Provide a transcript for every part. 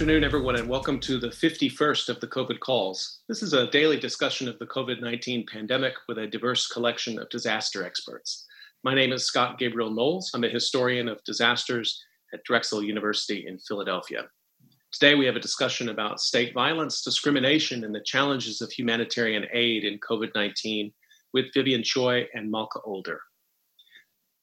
Good afternoon, everyone, and welcome to the 51st of the COVID calls. This is a daily discussion of the COVID 19 pandemic with a diverse collection of disaster experts. My name is Scott Gabriel Knowles. I'm a historian of disasters at Drexel University in Philadelphia. Today, we have a discussion about state violence, discrimination, and the challenges of humanitarian aid in COVID 19 with Vivian Choi and Malka Older.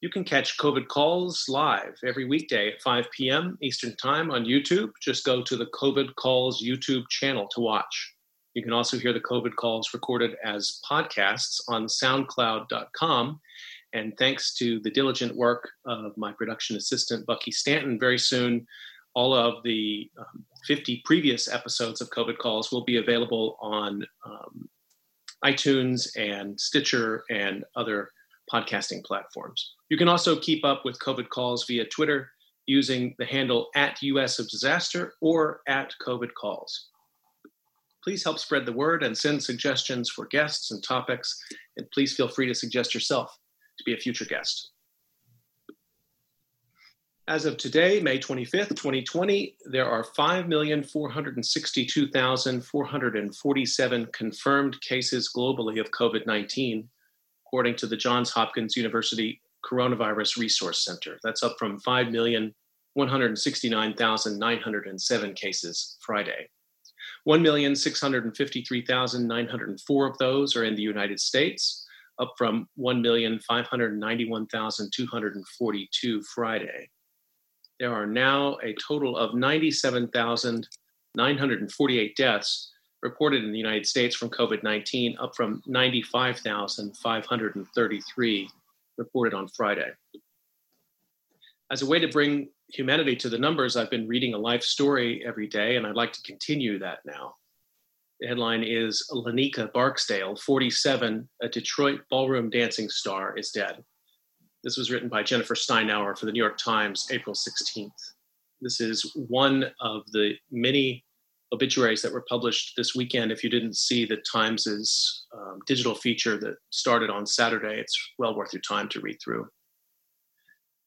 You can catch COVID calls live every weekday at 5 p.m. Eastern Time on YouTube. Just go to the COVID calls YouTube channel to watch. You can also hear the COVID calls recorded as podcasts on SoundCloud.com. And thanks to the diligent work of my production assistant, Bucky Stanton, very soon all of the um, 50 previous episodes of COVID calls will be available on um, iTunes and Stitcher and other podcasting platforms. You can also keep up with COVID calls via Twitter using the handle at US of Disaster or at COVID calls. Please help spread the word and send suggestions for guests and topics, and please feel free to suggest yourself to be a future guest. As of today, May 25th, 2020, there are 5,462,447 confirmed cases globally of COVID 19, according to the Johns Hopkins University Coronavirus Resource Center. That's up from 5,169,907 cases Friday. 1,653,904 of those are in the United States, up from 1,591,242 Friday. There are now a total of 97,948 deaths reported in the United States from COVID 19, up from 95,533 reported on Friday. As a way to bring humanity to the numbers, I've been reading a life story every day, and I'd like to continue that now. The headline is Lanika Barksdale, 47, a Detroit ballroom dancing star, is dead. This was written by Jennifer Steinhauer for the New York Times, April 16th. This is one of the many obituaries that were published this weekend. If you didn't see the Times's um, digital feature that started on Saturday, it's well worth your time to read through.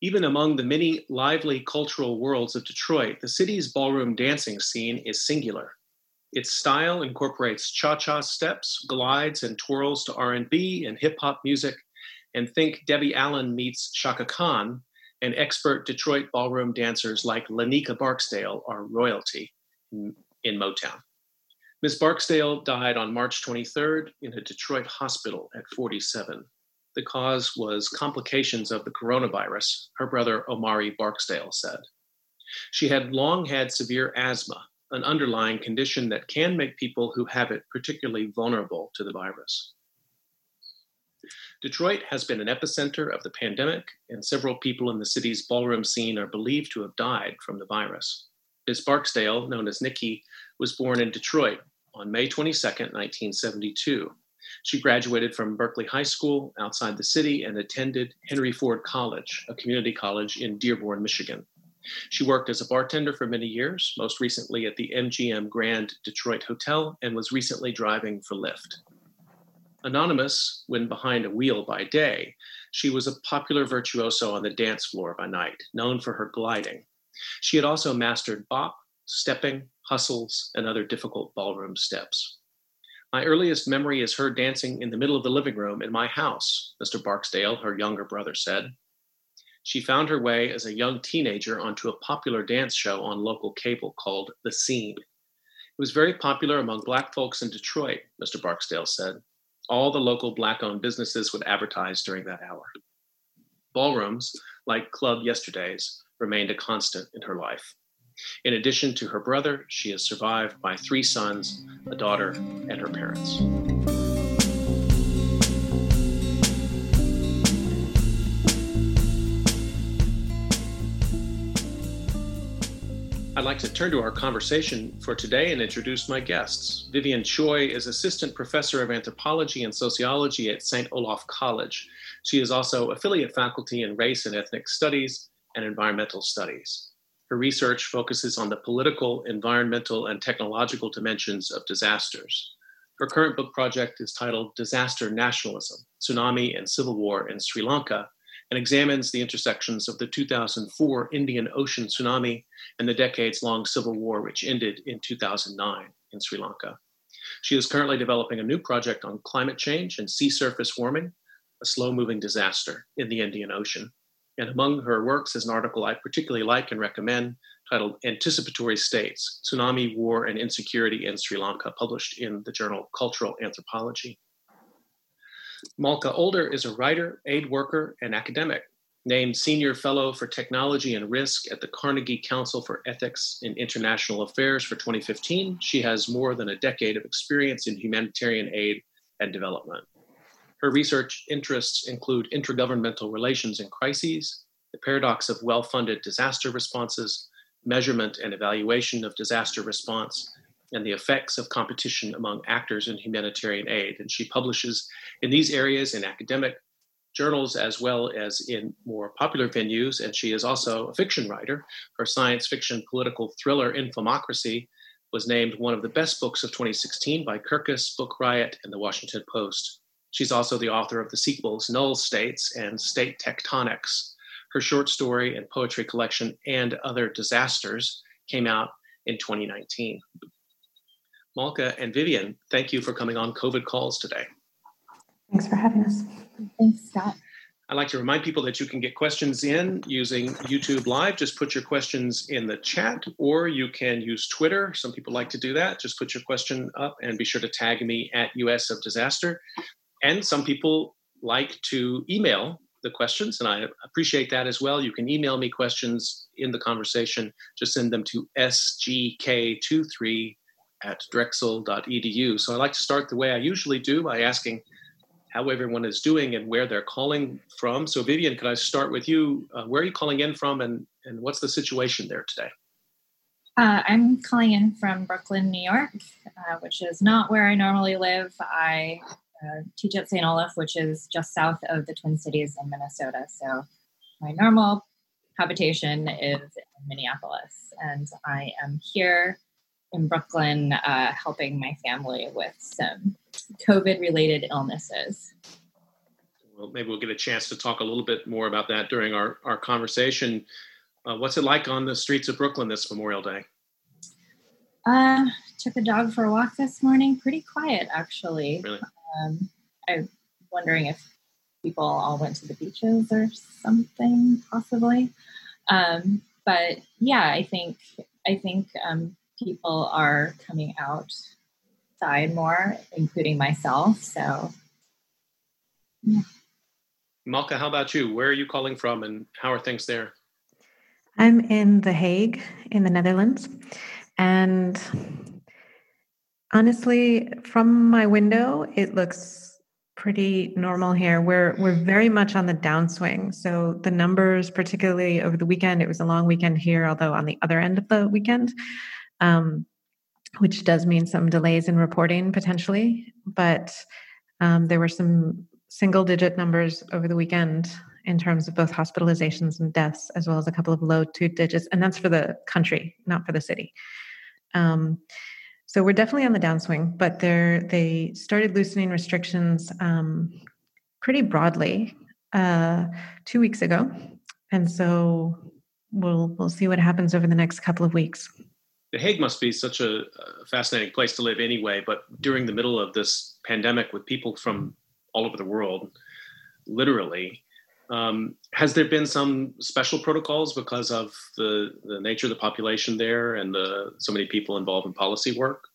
Even among the many lively cultural worlds of Detroit, the city's ballroom dancing scene is singular. Its style incorporates cha-cha steps, glides, and twirls to R&B and hip-hop music, and think Debbie Allen meets Chaka Khan, and expert Detroit ballroom dancers like Lanika Barksdale are royalty in Motown. Ms. Barksdale died on March 23rd in a Detroit hospital at 47. The cause was complications of the coronavirus, her brother Omari Barksdale said. She had long had severe asthma, an underlying condition that can make people who have it particularly vulnerable to the virus. Detroit has been an epicenter of the pandemic, and several people in the city's ballroom scene are believed to have died from the virus. Ms. Barksdale, known as Nikki, was born in Detroit on May 22, 1972. She graduated from Berkley High School outside the city and attended Henry Ford College, a community college in Dearborn, Michigan. She worked as a bartender for many years, most recently at the MGM Grand Detroit Hotel, and was recently driving for Lyft. Anonymous when behind a wheel by day, she was a popular virtuoso on the dance floor by night, known for her gliding. She had also mastered bop, stepping, hustles, and other difficult ballroom steps. My earliest memory is her dancing in the middle of the living room in my house, Mr. Barksdale, her younger brother, said. She found her way as a young teenager onto a popular dance show on local cable called The Scene. It was very popular among Black folks in Detroit, Mr. Barksdale said. All the local Black owned businesses would advertise during that hour. Ballrooms, like Club Yesterdays, remained a constant in her life. In addition to her brother, she is survived by three sons, a daughter, and her parents. I'd like to turn to our conversation for today and introduce my guests. Vivian Choi is Assistant Professor of Anthropology and Sociology at St. Olaf College. She is also affiliate faculty in Race and Ethnic Studies and Environmental Studies. Her research focuses on the political, environmental, and technological dimensions of disasters. Her current book project is titled Disaster Nationalism Tsunami and Civil War in Sri Lanka, and examines the intersections of the 2004 Indian Ocean tsunami and the decades long civil war, which ended in 2009 in Sri Lanka. She is currently developing a new project on climate change and sea surface warming, a slow moving disaster in the Indian Ocean. And among her works is an article I particularly like and recommend titled Anticipatory States Tsunami, War, and Insecurity in Sri Lanka, published in the journal Cultural Anthropology. Malka Older is a writer, aid worker, and academic. Named Senior Fellow for Technology and Risk at the Carnegie Council for Ethics in International Affairs for 2015, she has more than a decade of experience in humanitarian aid and development. Her research interests include intergovernmental relations in crises, the paradox of well funded disaster responses, measurement and evaluation of disaster response, and the effects of competition among actors in humanitarian aid. And she publishes in these areas in academic journals as well as in more popular venues. And she is also a fiction writer. Her science fiction political thriller, Infomocracy, was named one of the best books of 2016 by Kirkus, Book Riot, and the Washington Post. She's also the author of the sequels Null States and State Tectonics. Her short story and poetry collection, And Other Disasters, came out in 2019. Malka and Vivian, thank you for coming on COVID calls today. Thanks for having us. Thanks, Scott. I'd like to remind people that you can get questions in using YouTube Live. Just put your questions in the chat, or you can use Twitter. Some people like to do that. Just put your question up and be sure to tag me at US of Disaster. And some people like to email the questions, and I appreciate that as well. You can email me questions in the conversation. Just send them to sgk23 at drexel.edu. So I like to start the way I usually do by asking how everyone is doing and where they're calling from. So, Vivian, could I start with you? Uh, where are you calling in from, and, and what's the situation there today? Uh, I'm calling in from Brooklyn, New York, uh, which is not where I normally live. I uh, teach at St. Olaf, which is just south of the Twin Cities in Minnesota. So, my normal habitation is in Minneapolis, and I am here in Brooklyn uh, helping my family with some COVID related illnesses. Well, maybe we'll get a chance to talk a little bit more about that during our, our conversation. Uh, what's it like on the streets of Brooklyn this Memorial Day? Uh, took the dog for a walk this morning. Pretty quiet, actually. Really? Um, I'm wondering if people all went to the beaches or something, possibly. Um, but yeah, I think I think um, people are coming outside more, including myself. So, yeah. Malka, how about you? Where are you calling from and how are things there? I'm in The Hague in the Netherlands. And honestly, from my window, it looks pretty normal here. We're we're very much on the downswing. So the numbers, particularly over the weekend, it was a long weekend here, although on the other end of the weekend, um, which does mean some delays in reporting potentially. But um, there were some single digit numbers over the weekend in terms of both hospitalizations and deaths, as well as a couple of low two digits. And that's for the country, not for the city. Um, so we're definitely on the downswing, but they they started loosening restrictions um, pretty broadly uh, two weeks ago, and so we'll we'll see what happens over the next couple of weeks. The Hague must be such a, a fascinating place to live anyway, but during the middle of this pandemic with people from all over the world, literally, um, has there been some special protocols because of the, the nature of the population there and the, so many people involved in policy work?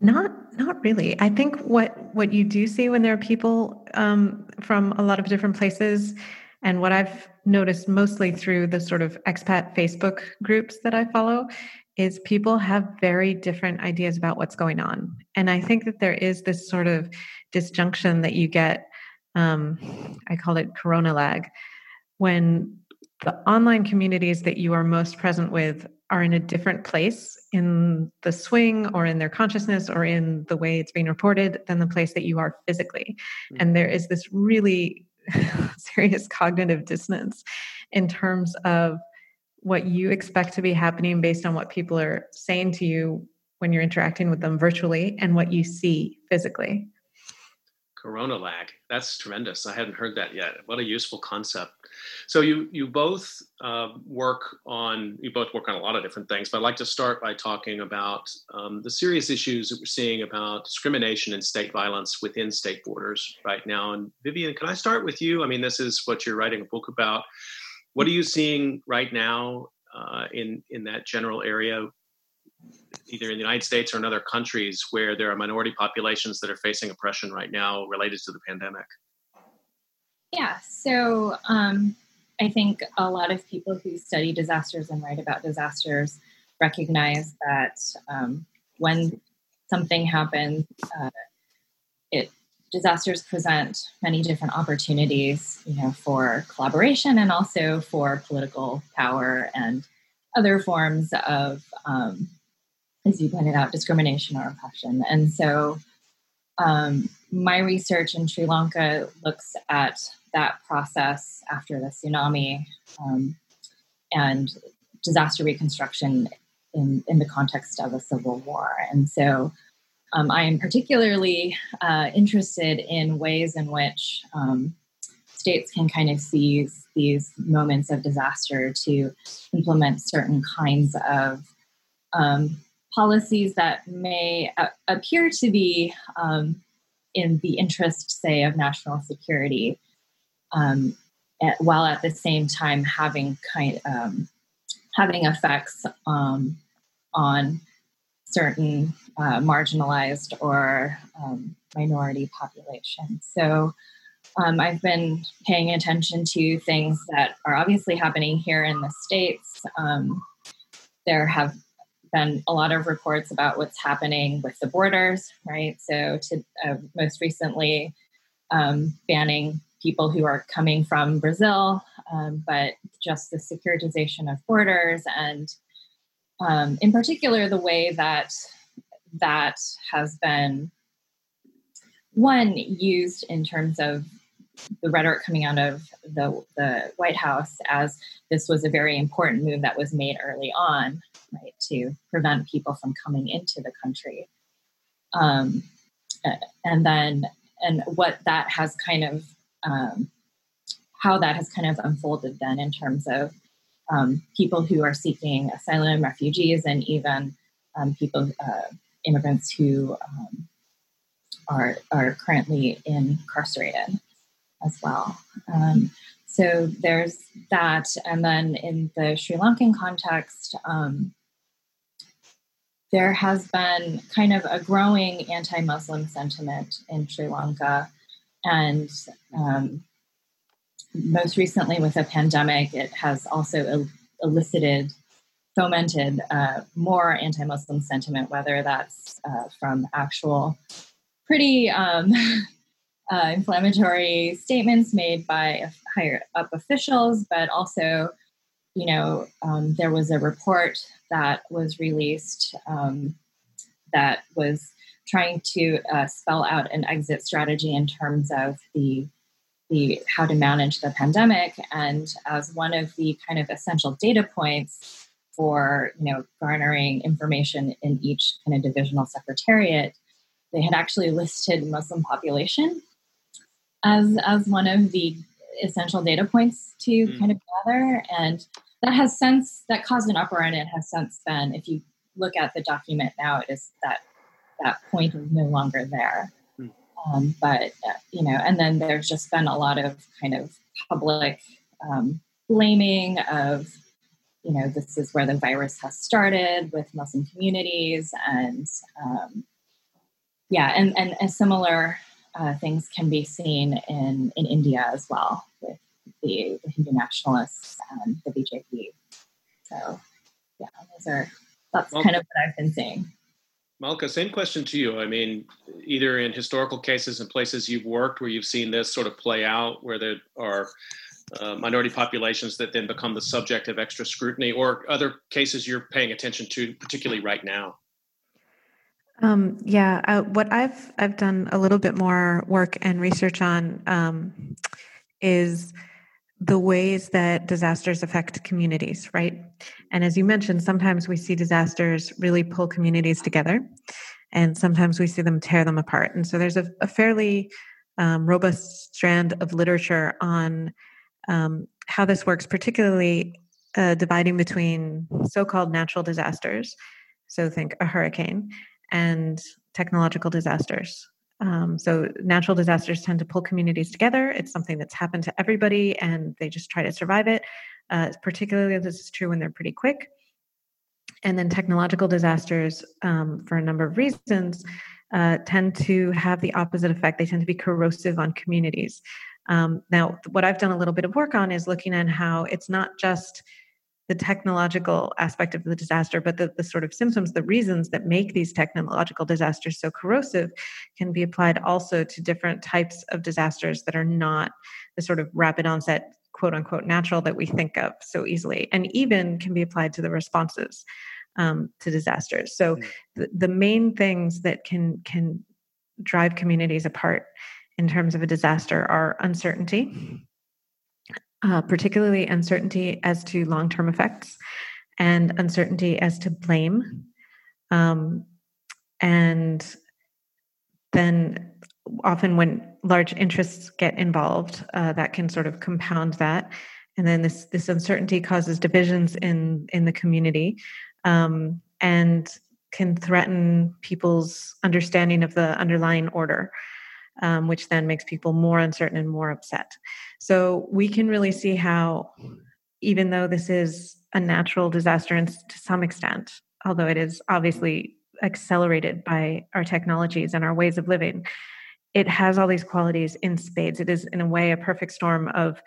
Not, not really. I think what what you do see when there are people um, from a lot of different places, and what I've noticed mostly through the sort of expat Facebook groups that I follow, is people have very different ideas about what's going on, and I think that there is this sort of disjunction that you get um, I call it corona lag, when the online communities that you are most present with are in a different place in the swing or in their consciousness or in the way it's being reported than the place that you are physically. Mm-hmm. And there is this really serious cognitive dissonance in terms of what you expect to be happening based on what people are saying to you when you're interacting with them virtually and what you see physically. Corona lag. That's tremendous. I hadn't heard that yet. What a useful concept. So you you both uh, work on you both work on a lot of different things, but I'd like to start by talking about um, the serious issues that we're seeing about discrimination and state violence within state borders right now. And Vivian, can I start with you? I mean, this is what you're writing a book about. What are you seeing right now uh, in in that general area either in the United States or in other countries where there are minority populations that are facing oppression right now related to the pandemic? Yeah, so um, I think a lot of people who study disasters and write about disasters recognize that um, when something happens, uh, it disasters present many different opportunities, you know, for collaboration and also for political power and other forms of um, as you pointed out, discrimination or oppression. And so um, my research in Sri Lanka looks at that process after the tsunami um, and disaster reconstruction in, in the context of a civil war. And so um, I am particularly uh, interested in ways in which um, states can kind of seize these moments of disaster to implement certain kinds of um, policies that may uh, appear to be um, in the interest, say, of national security, um, at, while at the same time having kind um, having effects um, on certain uh, marginalized or um, minority populations. So. Um, I've been paying attention to things that are obviously happening here in the States. Um, there have been a lot of reports about what's happening with the borders, right? So, to uh, most recently, um, banning people who are coming from Brazil, um, but just the securitization of borders, and um, in particular, the way that that has been one used in terms of the rhetoric coming out of the, the White House as this was a very important move that was made early on, right, to prevent people from coming into the country. Um, and then, and what that has kind of, um, how that has kind of unfolded then in terms of um, people who are seeking asylum, refugees, and even um, people, uh, immigrants who um, are, are currently incarcerated as well. Um, so there's that. And then in the Sri Lankan context, um, there has been kind of a growing anti Muslim sentiment in Sri Lanka. And um, most recently, with the pandemic, it has also el- elicited, fomented uh, more anti Muslim sentiment, whether that's uh, from actual pretty um, uh, inflammatory statements made by higher up officials, but also, you know, um, there was a report that was released um, that was trying to uh, spell out an exit strategy in terms of the the how to manage the pandemic. And as one of the kind of essential data points for you know garnering information in each kind of divisional secretariat they had actually listed muslim population as as one of the essential data points to mm. kind of gather and that has since that caused an uproar and it has since been if you look at the document now it is that that point is no longer there mm. um, but you know and then there's just been a lot of kind of public um, blaming of you know this is where the virus has started with muslim communities and um, yeah and, and a similar uh, things can be seen in, in India as well with the, the Hindu nationalists and the BJP. So, yeah, those are that's well, kind of what I've been seeing. Malka, same question to you. I mean, either in historical cases and places you've worked where you've seen this sort of play out, where there are uh, minority populations that then become the subject of extra scrutiny, or other cases you're paying attention to, particularly right now. Um, yeah, uh, what I've I've done a little bit more work and research on um, is the ways that disasters affect communities, right? And as you mentioned, sometimes we see disasters really pull communities together, and sometimes we see them tear them apart. And so there's a, a fairly um, robust strand of literature on um, how this works, particularly uh, dividing between so called natural disasters, so think a hurricane, and technological disasters. Um, so natural disasters tend to pull communities together. It's something that's happened to everybody, and they just try to survive it. Uh, particularly, this is true when they're pretty quick. And then technological disasters, um, for a number of reasons, uh, tend to have the opposite effect. They tend to be corrosive on communities. Um, now, what I've done a little bit of work on is looking at how it's not just the technological aspect of the disaster, but the, the sort of symptoms, the reasons that make these technological disasters so corrosive can be applied also to different types of disasters that are not the sort of rapid onset, quote unquote, natural that we think of so easily, and even can be applied to the responses um, to disasters. So, mm. the, the main things that can can drive communities apart in terms of a disaster are uncertainty uh, particularly uncertainty as to long term effects and uncertainty as to blame. Um, and then often when large interests get involved, uh, that can sort of compound that. And then this this uncertainty causes divisions in in the community, um, and can threaten people's understanding of the underlying order um, which then makes people more uncertain and more upset. So we can really see how, even though this is a natural disaster and to some extent, although it is obviously accelerated by our technologies and our ways of living, it has all these qualities in spades. It is, in a way, a perfect storm of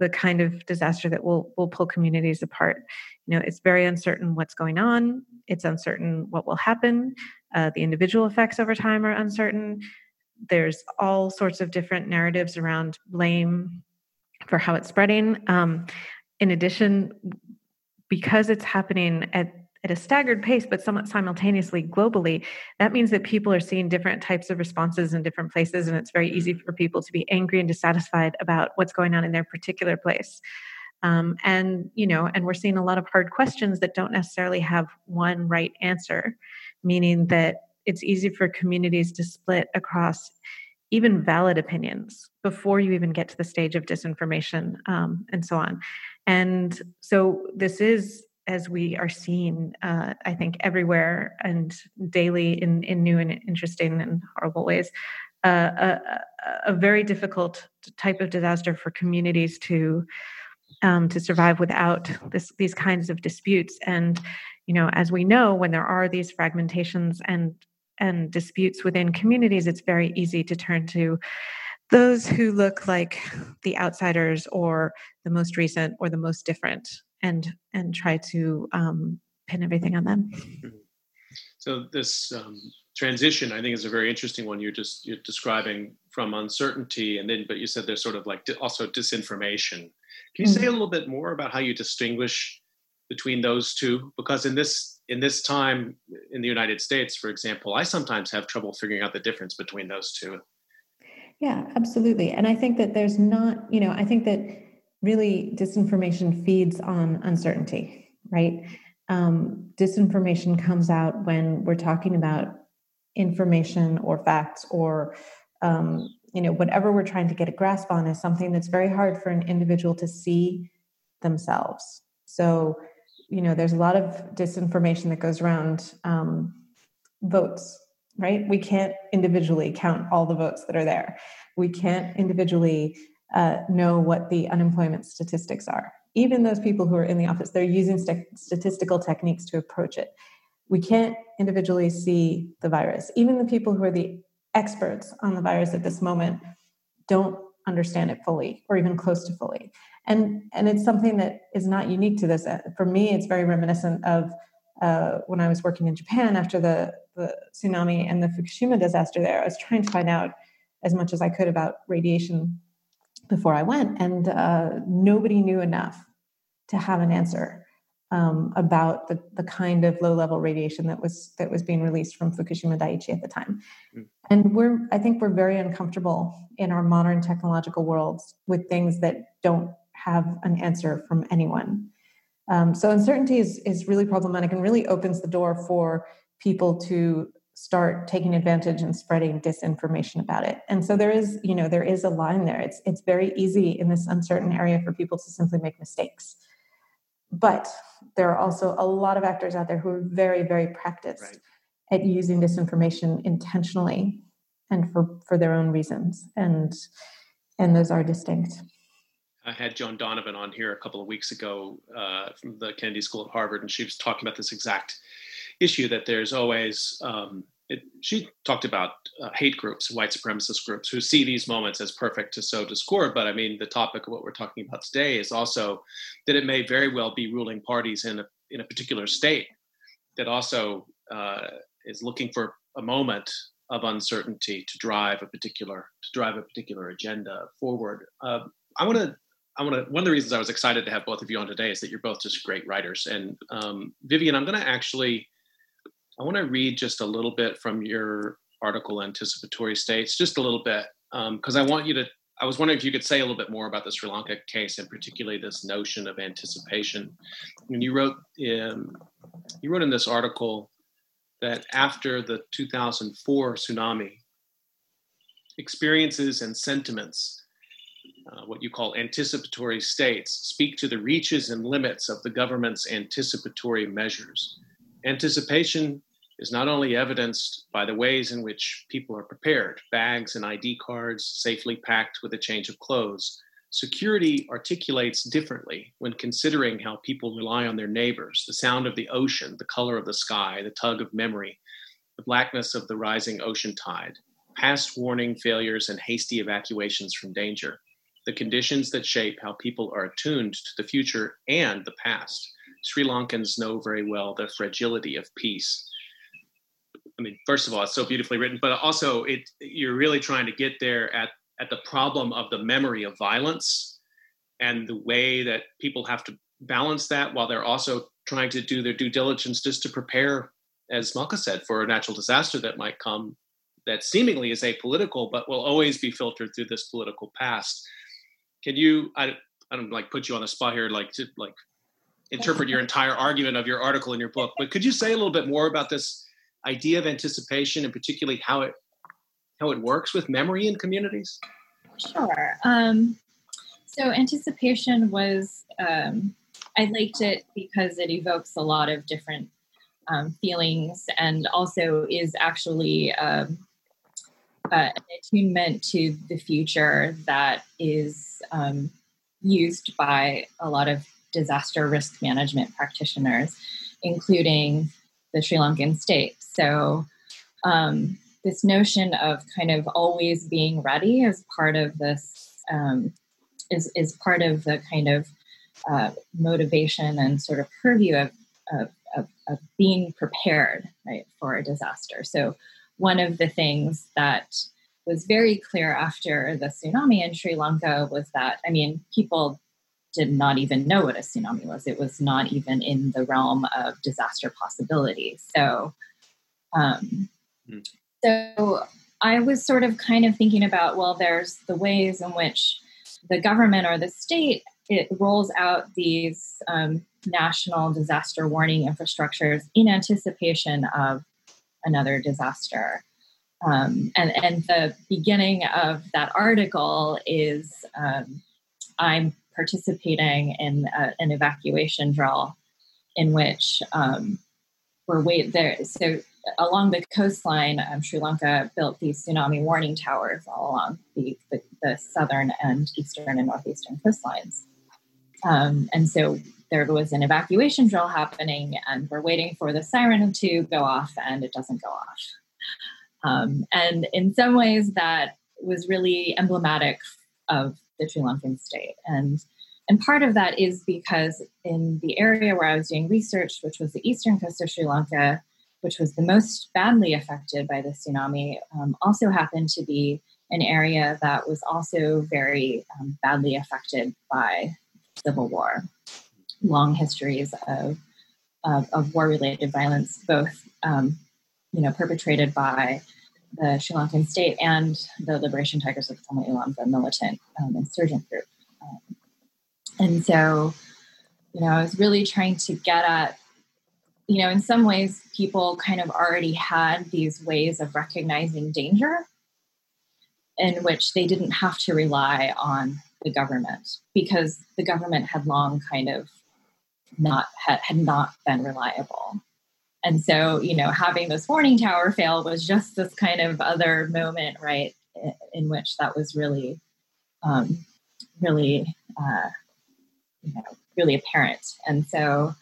the kind of disaster that will will pull communities apart. You know, it's very uncertain what's going on. It's uncertain what will happen. Uh, the individual effects over time are uncertain there's all sorts of different narratives around blame for how it's spreading. Um, in addition, because it's happening at at a staggered pace, but somewhat simultaneously globally, that means that people are seeing different types of responses in different places, and it's very easy for people to be angry and dissatisfied about what's going on in their particular place. Um, and you know, and we're seeing a lot of hard questions that don't necessarily have one right answer, meaning that it's easy for communities to split across even valid opinions before you even get to the stage of disinformation um, and so on. And so this is, as we are seeing, uh, I think everywhere and daily in, in new and interesting and horrible ways, uh, a, a, very difficult type of disaster for communities to um, to survive without this, these kinds of disputes. And you know, as we know, when there are these fragmentations and and disputes within communities, it's very easy to turn to those who look like the outsiders or the most recent or the most different and and try to um, pin everything on them mm-hmm. so this um, transition i think is a very interesting one you're just you're describing from uncertainty and then but you said there's sort of like also disinformation can you mm-hmm. say a little bit more about how you distinguish between those two because in this in this time in the united states for example i sometimes have trouble figuring out the difference between those two. Yeah absolutely. And i think that there's not you know i think that really disinformation feeds on uncertainty right? Um, disinformation comes out when we're talking about information or facts or um, you know whatever we're trying to get a grasp on is something that's very hard for an individual to see themselves. So you know there's a lot of disinformation that goes around um, votes right? We can't individually count all the votes that are there. We can't individually uh, know what the unemployment statistics are. Even those people who are in the office they're using st- statistical techniques to approach it. We can't individually see the virus. Even the people who are the experts on the virus at this moment don't understand it fully or even close to fully and and it's something that is not unique to this uh, for me it's very reminiscent of uh, when i was working in japan after the, the tsunami and the fukushima disaster there i was trying to find out as much as i could about radiation before i went and uh, nobody knew enough to have an answer um, about the, the kind of low level radiation that was that was being released from Fukushima Daiichi at the time. Mm. And we're I think we're very uncomfortable in our modern technological worlds with things that don't have an answer from anyone. Um, so uncertainty is, is really problematic and really opens the door for people to start taking advantage and spreading disinformation about it. And so there is, you know, there is a line there. It's it's very easy in this uncertain area for people to simply make mistakes. But there are also a lot of actors out there who are very, very practiced right. at using disinformation intentionally and for for their own reasons. And and those are distinct. I had Joan Donovan on here a couple of weeks ago uh, from the Kennedy School at Harvard, and she was talking about this exact issue that there's always. Um, it, she talked about uh, hate groups, white supremacist groups, who see these moments as perfect to sow discord. But I mean, the topic of what we're talking about today is also that it may very well be ruling parties in a in a particular state that also uh, is looking for a moment of uncertainty to drive a particular to drive a particular agenda forward. Uh, I want to I want to. One of the reasons I was excited to have both of you on today is that you're both just great writers. And um, Vivian, I'm going to actually, I want to read just a little bit from your article, "Anticipatory States," just a little bit, because um, I want you to. I was wondering if you could say a little bit more about the Sri Lanka case, and particularly this notion of anticipation. And you wrote, um, you wrote in this article that after the 2004 tsunami, experiences and sentiments uh, what you call anticipatory states, speak to the reaches and limits of the government's anticipatory measures. Anticipation is not only evidenced by the ways in which people are prepared bags and ID cards safely packed with a change of clothes. Security articulates differently when considering how people rely on their neighbors, the sound of the ocean, the color of the sky, the tug of memory, the blackness of the rising ocean tide, past warning failures, and hasty evacuations from danger the conditions that shape how people are attuned to the future and the past. Sri Lankans know very well the fragility of peace. I mean, first of all, it's so beautifully written, but also it you're really trying to get there at at the problem of the memory of violence and the way that people have to balance that while they're also trying to do their due diligence just to prepare, as Malka said, for a natural disaster that might come that seemingly is apolitical, but will always be filtered through this political past. Can you? I, I don't like put you on the spot here, like to like interpret your entire argument of your article in your book, but could you say a little bit more about this idea of anticipation and particularly how it how it works with memory in communities? Sure. Um, so anticipation was um, I liked it because it evokes a lot of different um, feelings and also is actually um, uh, an attunement to the future that is um, used by a lot of disaster risk management practitioners, including the Sri Lankan state. So, um, this notion of kind of always being ready is part of this um, is is part of the kind of uh, motivation and sort of purview of, of, of, of being prepared right for a disaster. So one of the things that was very clear after the tsunami in Sri Lanka was that, I mean, people did not even know what a tsunami was. It was not even in the realm of disaster possibility. So, um, mm. so I was sort of kind of thinking about, well, there's the ways in which the government or the state it rolls out these um, national disaster warning infrastructures in anticipation of another disaster. Um, and, and the beginning of that article is um, I'm participating in a, an evacuation drill in which um, we're wait there. So along the coastline, um, Sri Lanka built these tsunami warning towers all along the, the, the southern and eastern and northeastern coastlines. Um, and so there was an evacuation drill happening, and we're waiting for the siren to go off, and it doesn't go off. Um, and in some ways, that was really emblematic of the Sri Lankan state. And, and part of that is because in the area where I was doing research, which was the eastern coast of Sri Lanka, which was the most badly affected by the tsunami, um, also happened to be an area that was also very um, badly affected by civil war. Long histories of, of, of war related violence, both um, you know, perpetrated by the Sri Lankan state and the Liberation Tigers of Tamil Eelam, the militant um, insurgent group. Um, and so, you know, I was really trying to get at you know, in some ways, people kind of already had these ways of recognizing danger in which they didn't have to rely on the government because the government had long kind of not had, had not been reliable. And so you know having this warning tower fail was just this kind of other moment right in, which that was really um, really uh, you know really apparent. And so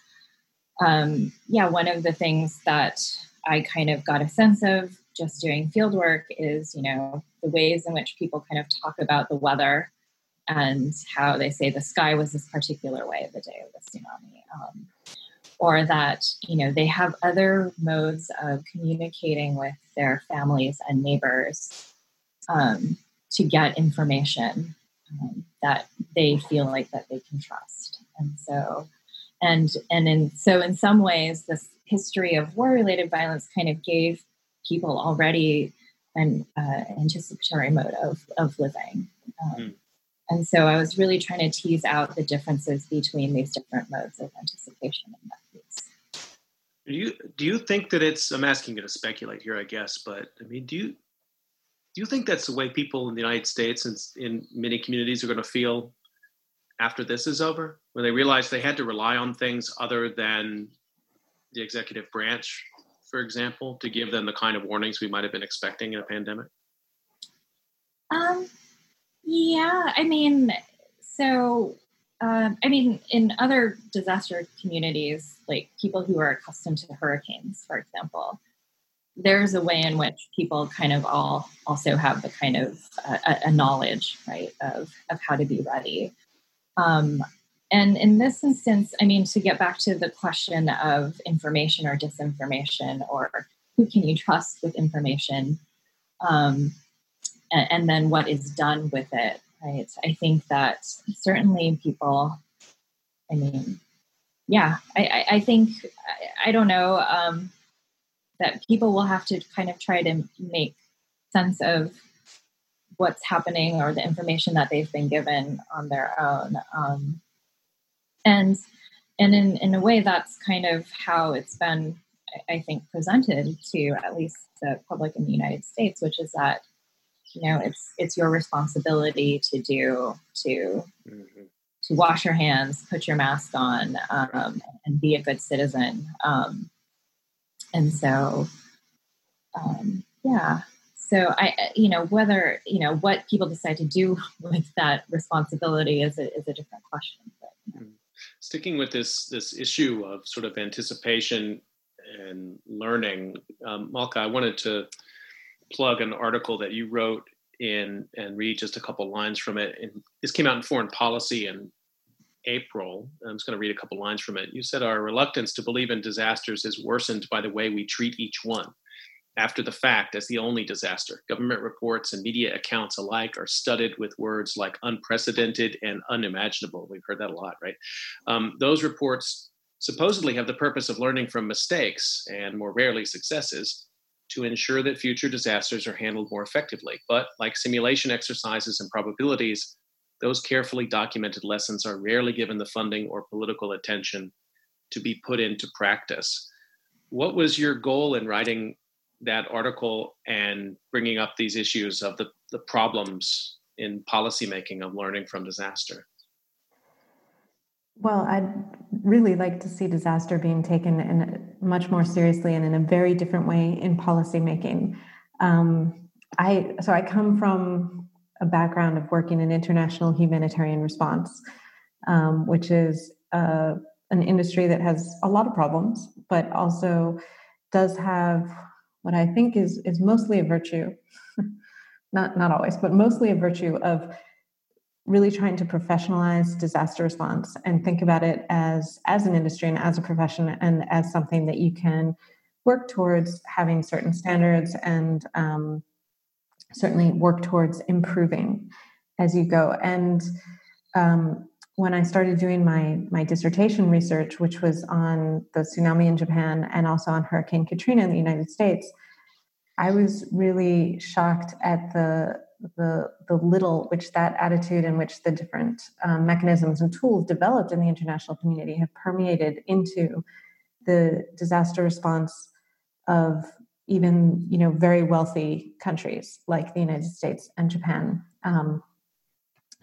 um, yeah one of the things that i kind of got a sense of just doing field work is you know the ways in which people kind of talk about the weather and how they say the sky was this particular way the day of the tsunami um, or that you know they have other modes of communicating with their families and neighbors um, to get information um, that they feel like that they can trust and so and and in so in some ways this history of war related violence kind of gave people already an uh, anticipatory mode of, of living um, mm. And so i was really trying to tease out the differences between these different modes of anticipation and do you do you think that it's? I'm asking you to speculate here, I guess, but I mean, do you do you think that's the way people in the United States and in many communities are going to feel after this is over, when they realize they had to rely on things other than the executive branch, for example, to give them the kind of warnings we might have been expecting in a pandemic? Um, yeah, I mean, so um, I mean, in other disaster communities, like people who are accustomed to hurricanes, for example, there's a way in which people kind of all also have the kind of uh, a, knowledge, right, of of how to be ready. Um, and in this instance, I mean, to get back to the question of information or disinformation, or who can you trust with information, um, and, and then what is done with it right? I think that certainly people, I mean, yeah, I, I, think, I, I, don't know, um, that people will have to kind of try to make sense of what's happening or the information that they've been given on their own. Um, and and in, in a way, that's kind of how it's been, I think, presented to at least the public in the United States, which is that you know it's it's your responsibility to do to mm-hmm. to wash your hands put your mask on um, and be a good citizen um, and so um, yeah so i you know whether you know what people decide to do with that responsibility is a, is a different question but, you know. Mm-hmm. sticking with this this issue of sort of anticipation and learning um, malka i wanted to plug an article that you wrote in and read just a couple lines from it. And this came out in Foreign Policy in April. I'm just going to read a couple lines from it. You said our reluctance to believe in disasters is worsened by the way we treat each one after the fact as the only disaster. Government reports and media accounts alike are studded with words like unprecedented and unimaginable. We've heard that a lot, right? Um, those reports supposedly have the purpose of learning from mistakes and more rarely successes to ensure that future disasters are handled more effectively. But like simulation exercises and probabilities, those carefully documented lessons are rarely given the funding or political attention to be put into practice. What was your goal in writing that article and bringing up these issues of the, the problems in policymaking of learning from disaster? Well, I'd really like to see disaster being taken in much more seriously and in a very different way in policymaking. Um, I so I come from a background of working in international humanitarian response, um, which is uh, an industry that has a lot of problems, but also does have what I think is is mostly a virtue, not not always, but mostly a virtue of really trying to professionalize disaster response and think about it as as an industry and as a profession and as something that you can work towards having certain standards and um, certainly work towards improving as you go. And um, when i started doing my my dissertation research which was on the tsunami in japan and also on hurricane katrina in the united states i was really shocked at the the the little which that attitude in which the different um, mechanisms and tools developed in the international community have permeated into the disaster response of even you know very wealthy countries like the United States and Japan um,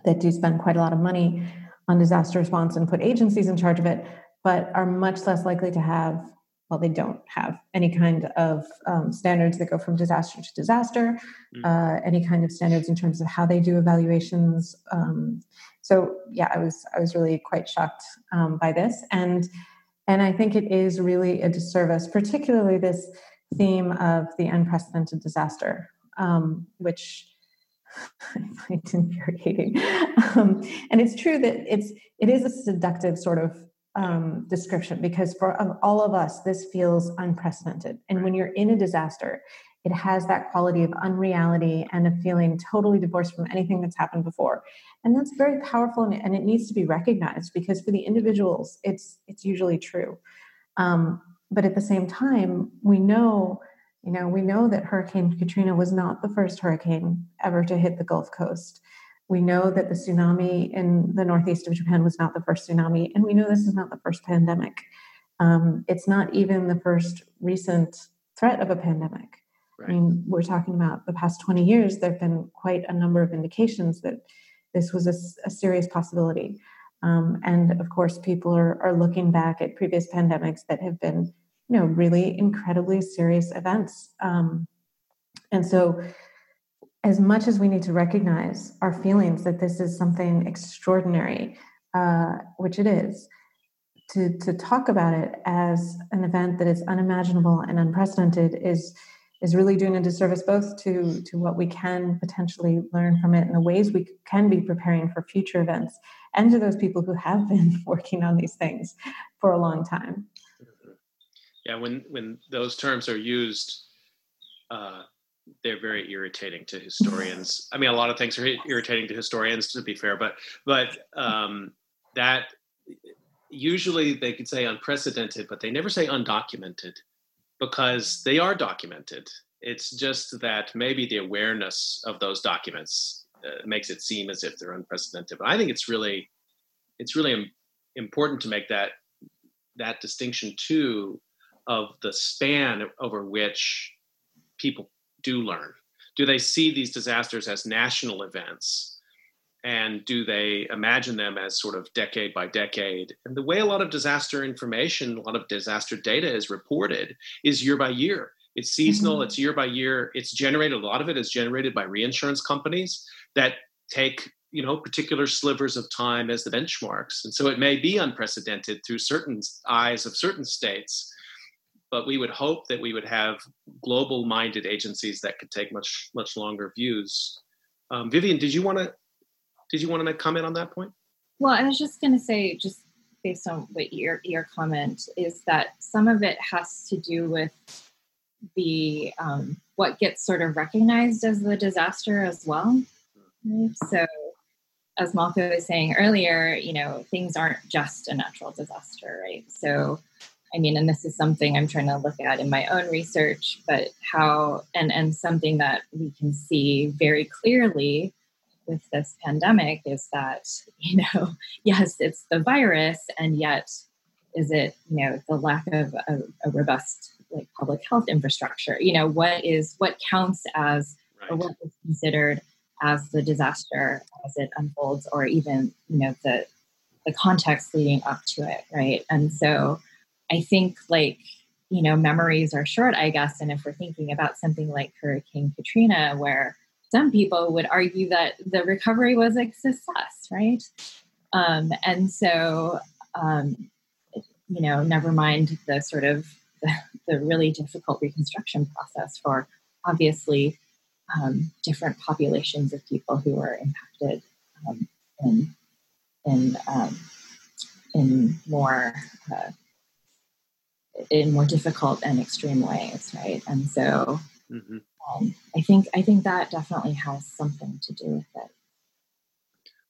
that do spend quite a lot of money on disaster response and put agencies in charge of it, but are much less likely to have well, they don't have any kind of um, standards that go from disaster to disaster, mm. uh, any kind of standards in terms of how they do evaluations. Um, so yeah, I was I was really quite shocked um, by this, and and I think it is really a disservice, particularly this theme of the unprecedented disaster, um, which I find infuriating. Um, and it's true that it's it is a seductive sort of um, description because for um, all of us, this feels unprecedented. And when you're in a disaster, it has that quality of unreality and a feeling totally divorced from anything that's happened before. And that's very powerful and, and it needs to be recognized because for the individuals, it's it's usually true. Um, but at the same time, we know, you know, we know that Hurricane Katrina was not the first hurricane ever to hit the Gulf Coast. We know that the tsunami in the northeast of Japan was not the first tsunami, and we know this is not the first pandemic. Um, it's not even the first recent threat of a pandemic. Right. I mean, we're talking about the past 20 years, there have been quite a number of indications that this was a, a serious possibility. Um, and of course, people are, are looking back at previous pandemics that have been, you know, really incredibly serious events. Um, and so as much as we need to recognize our feelings that this is something extraordinary, uh, which it is, to, to talk about it as an event that is unimaginable and unprecedented is is really doing a disservice both to to what we can potentially learn from it and the ways we can be preparing for future events and to those people who have been working on these things for a long time. Yeah when when those terms are used uh, they're very irritating to historians. I mean, a lot of things are irritating to historians, to be fair, but but um, that usually they could say unprecedented, but they never say undocumented because they are documented. It's just that maybe the awareness of those documents uh, makes it seem as if they're unprecedented. But I think it's really it's really important to make that that distinction too of the span over which people do learn? Do they see these disasters as national events? And do they imagine them as sort of decade by decade? And the way a lot of disaster information, a lot of disaster data is reported is year by year. It's seasonal, mm-hmm. it's year by year. It's generated, a lot of it is generated by reinsurance companies that take you know particular slivers of time as the benchmarks and so it may be unprecedented through certain eyes of certain states but we would hope that we would have global minded agencies that could take much much longer views. Um, vivian did you want to did you want to comment on that point? Well i was just going to say just based on what your your comment is that some of it has to do with the um, what gets sort of recognized as the disaster as well so as Malka was saying earlier, you know, things aren't just a natural disaster, right? So I mean, and this is something I'm trying to look at in my own research, but how, and, and something that we can see very clearly with this pandemic is that, you know, yes, it's the virus, and yet is it, you know, the lack of a, a robust like public health infrastructure? You know, what is, what counts as, right. or what is considered as the disaster as it unfolds, or even, you know, the, the context leading up to it, right? And so, I think like, you know, memories are short, I guess. And if we're thinking about something like Hurricane Katrina, where some people would argue that the recovery was a success, right? Um, and so, um, you know, never mind the sort of the, the really difficult reconstruction process for obviously um, different populations of people who were impacted um, in in um, in more uh, in more difficult and extreme ways, right? And so mm-hmm. um, I think I think that definitely has something to do with it.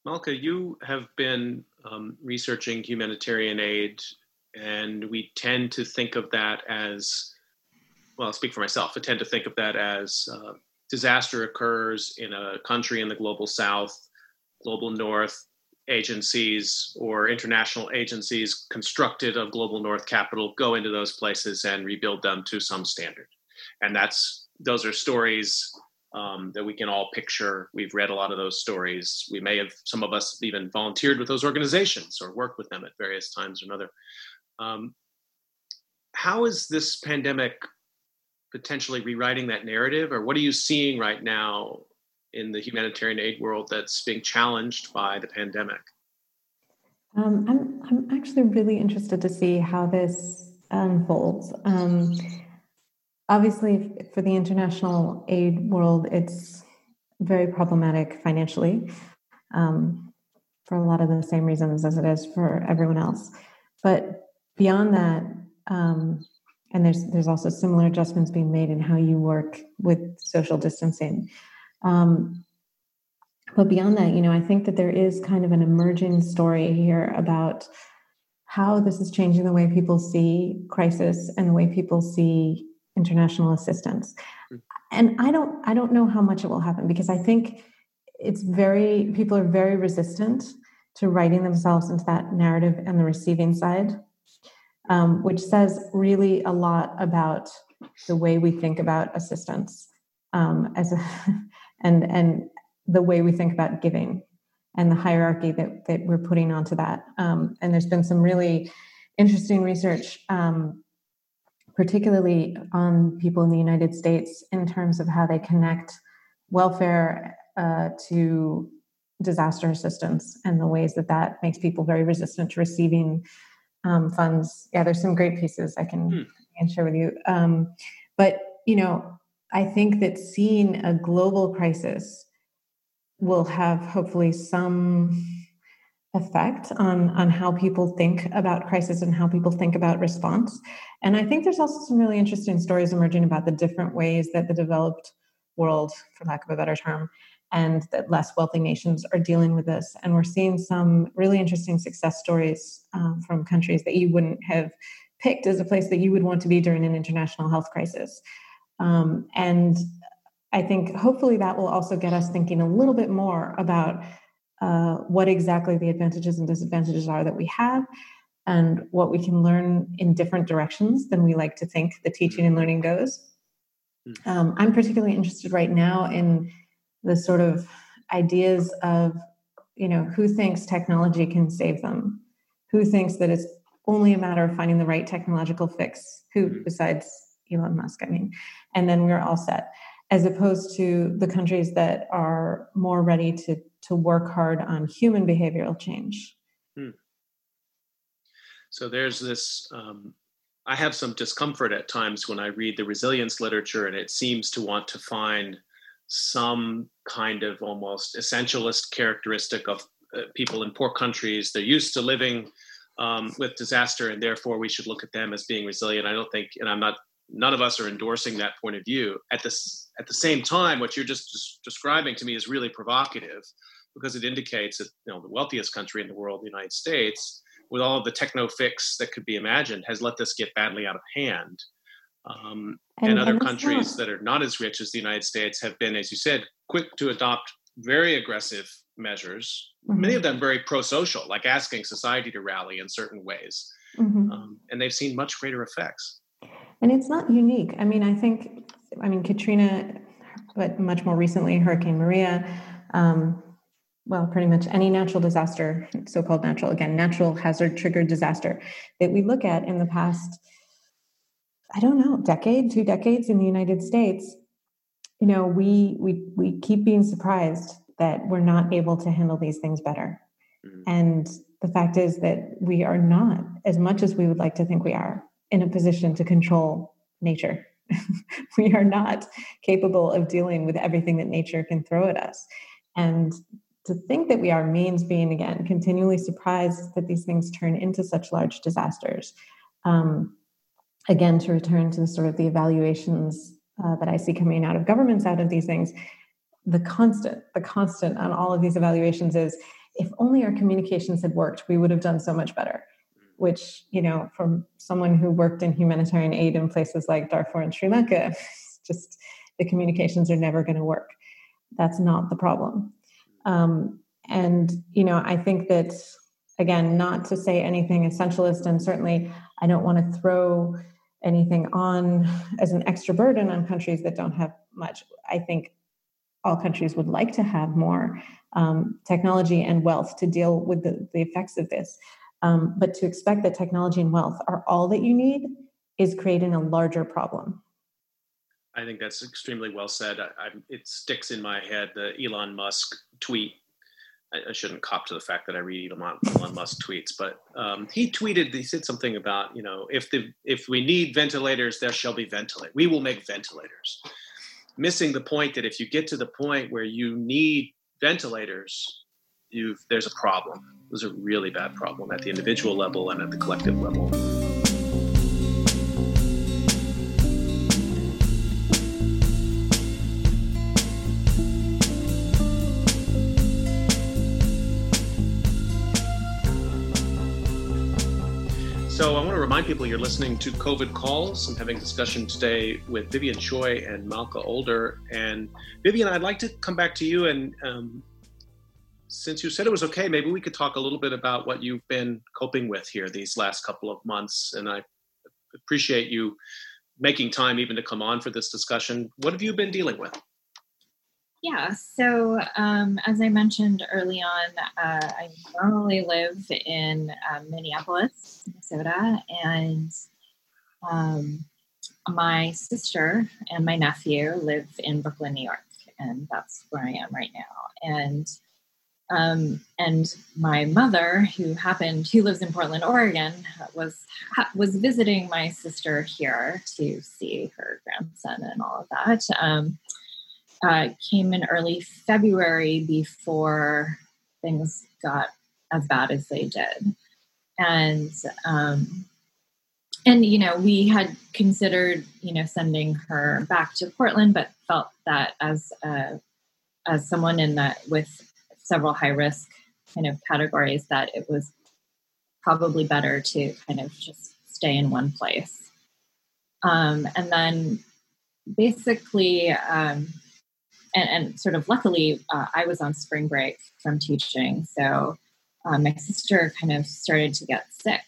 Malka, you have been um, researching humanitarian aid, and we tend to think of that as well. I'll speak for myself. I tend to think of that as uh, disaster occurs in a country in the global south, global north. Agencies or international agencies constructed of global north capital go into those places and rebuild them to some standard. And that's those are stories um, that we can all picture. We've read a lot of those stories. We may have some of us even volunteered with those organizations or worked with them at various times or another. Um, how is this pandemic potentially rewriting that narrative or what are you seeing right now in the humanitarian aid world that's being challenged by the pandemic? Um, I'm, I'm actually really interested to see how this unfolds. Um, obviously, for the international aid world, it's very problematic financially um, for a lot of the same reasons as it is for everyone else. But beyond that, um, and there's there's also similar adjustments being made in how you work with social distancing. Um, but beyond that, you know, I think that there is kind of an emerging story here about how this is changing the way people see crisis and the way people see international assistance. Hmm. And I don't I don't know how much it will happen because I think it's very people are very resistant to writing themselves into that narrative and the receiving side, um, which says really a lot about the way we think about assistance um, as a and and the way we think about giving and the hierarchy that that we're putting onto that. Um, and there's been some really interesting research, um, particularly on people in the United States, in terms of how they connect welfare uh, to disaster assistance and the ways that that makes people very resistant to receiving um, funds. Yeah, there's some great pieces I can, hmm. I can share with you. Um, but you know, I think that seeing a global crisis will have hopefully some effect on on how people think about crisis and how people think about response. And i think there's also some really interesting stories emerging about the different ways that the developed world for lack of a better term and that less wealthy nations are dealing with this. And we're seeing some really interesting success stories um, from countries that you wouldn't have picked as a place that you would want to be during an international health crisis um, and I think hopefully that will also get us thinking a little bit more about uh, what exactly the advantages and disadvantages are that we have and what we can learn in different directions than we like to think the teaching and learning goes. Hmm. Um, I'm particularly interested right now in the sort of ideas of, you know, who thinks technology can save them? Who thinks that it's only a matter of finding the right technological fix? Who, hmm. besides Elon Musk, I mean, and then we're all set as opposed to the countries that are more ready to to work hard on human behavioral change. Hmm. So there's this. Um, I have some discomfort at times when I read the resilience literature, and it seems to want to find some kind of almost essentialist characteristic of uh, people in poor countries. They're used to living um, with disaster, and therefore we should look at them as being resilient. I don't think, and I'm not none of us are endorsing that point of view. At this, at the same time, what you're just des- describing to me is really provocative because it indicates that you know the wealthiest country in the world, the United States, with all of the techno fix that could be imagined, has let this get badly out of hand. Um, and, and, other countries not. that are not as rich as the United States have been, as you said, quick to adopt very aggressive measures. Mm-hmm. Many of them very pro-social, like asking society to rally in certain ways, mm-hmm. um, and they've seen much greater effects. And it's not unique. I mean, I think, I mean, Katrina, but much more recently, Hurricane Maria, um, well, pretty much any natural disaster, so called natural, again, natural hazard triggered disaster that we look at in the past, I don't know, decade, two decades in the United States, you know, we we we keep being surprised that we're not able to handle these things better. Mm-hmm. And the fact is that we are not as much as we would like to think we are in a position to control nature. we are not capable of dealing with everything that nature can throw at us. And to think that we are means being, again, continually surprised that these things turn into such large disasters. Um, again, to return to the sort of the evaluations uh, that I see coming out of governments out of these things, the constant, the constant on all of these evaluations is if only our communications had worked, we would have done so much better which, you know, from someone who worked in humanitarian aid in places like Darfur and Sri Lanka, just the communications are never going to work. That's not the problem. Um, and you know, I think that again, not to say anything essentialist, and certainly I don't want to throw anything on as an extra burden on countries that don't have much. I think all countries would like to have more um, technology and wealth to deal with the, the effects of this. Um, but to expect that technology and wealth are all that you need is creating a larger problem. I think that's extremely well said. I, I, it sticks in my head the Elon Musk tweet. I, I, shouldn't cop to the fact that I read Elon, Elon Musk tweets, but um, he tweeted. He said something about you know if the if we need ventilators, there shall be ventilators. We will make ventilators. Missing the point that if you get to the point where you need ventilators, you there's a problem. There's a really bad problem at the individual level and at the collective level. So I want to remind people you're listening to COVID Calls. I'm having a discussion today with Vivian Choi and Malka Older. And Vivian, I'd like to come back to you. And um, since you said it was okay, maybe we could talk a little bit about what you've been coping with here these last couple of months. And I appreciate you making time even to come on for this discussion. What have you been dealing with? Yeah, so um, as I mentioned early on, uh, I normally live in um, Minneapolis, Minnesota, and um, my sister and my nephew live in Brooklyn, New York, and that's where I am right now. And um, and my mother, who happened, who lives in Portland, Oregon, was ha- was visiting my sister here to see her grandson and all of that. Um, uh, came in early February before things got as bad as they did. And, um, and you know, we had considered, you know, sending her back to Portland, but felt that as a, as someone in that with several high risk kind of categories, that it was probably better to kind of just stay in one place. Um, and then basically, um, and, and sort of luckily, uh, I was on spring break from teaching. So um, my sister kind of started to get sick.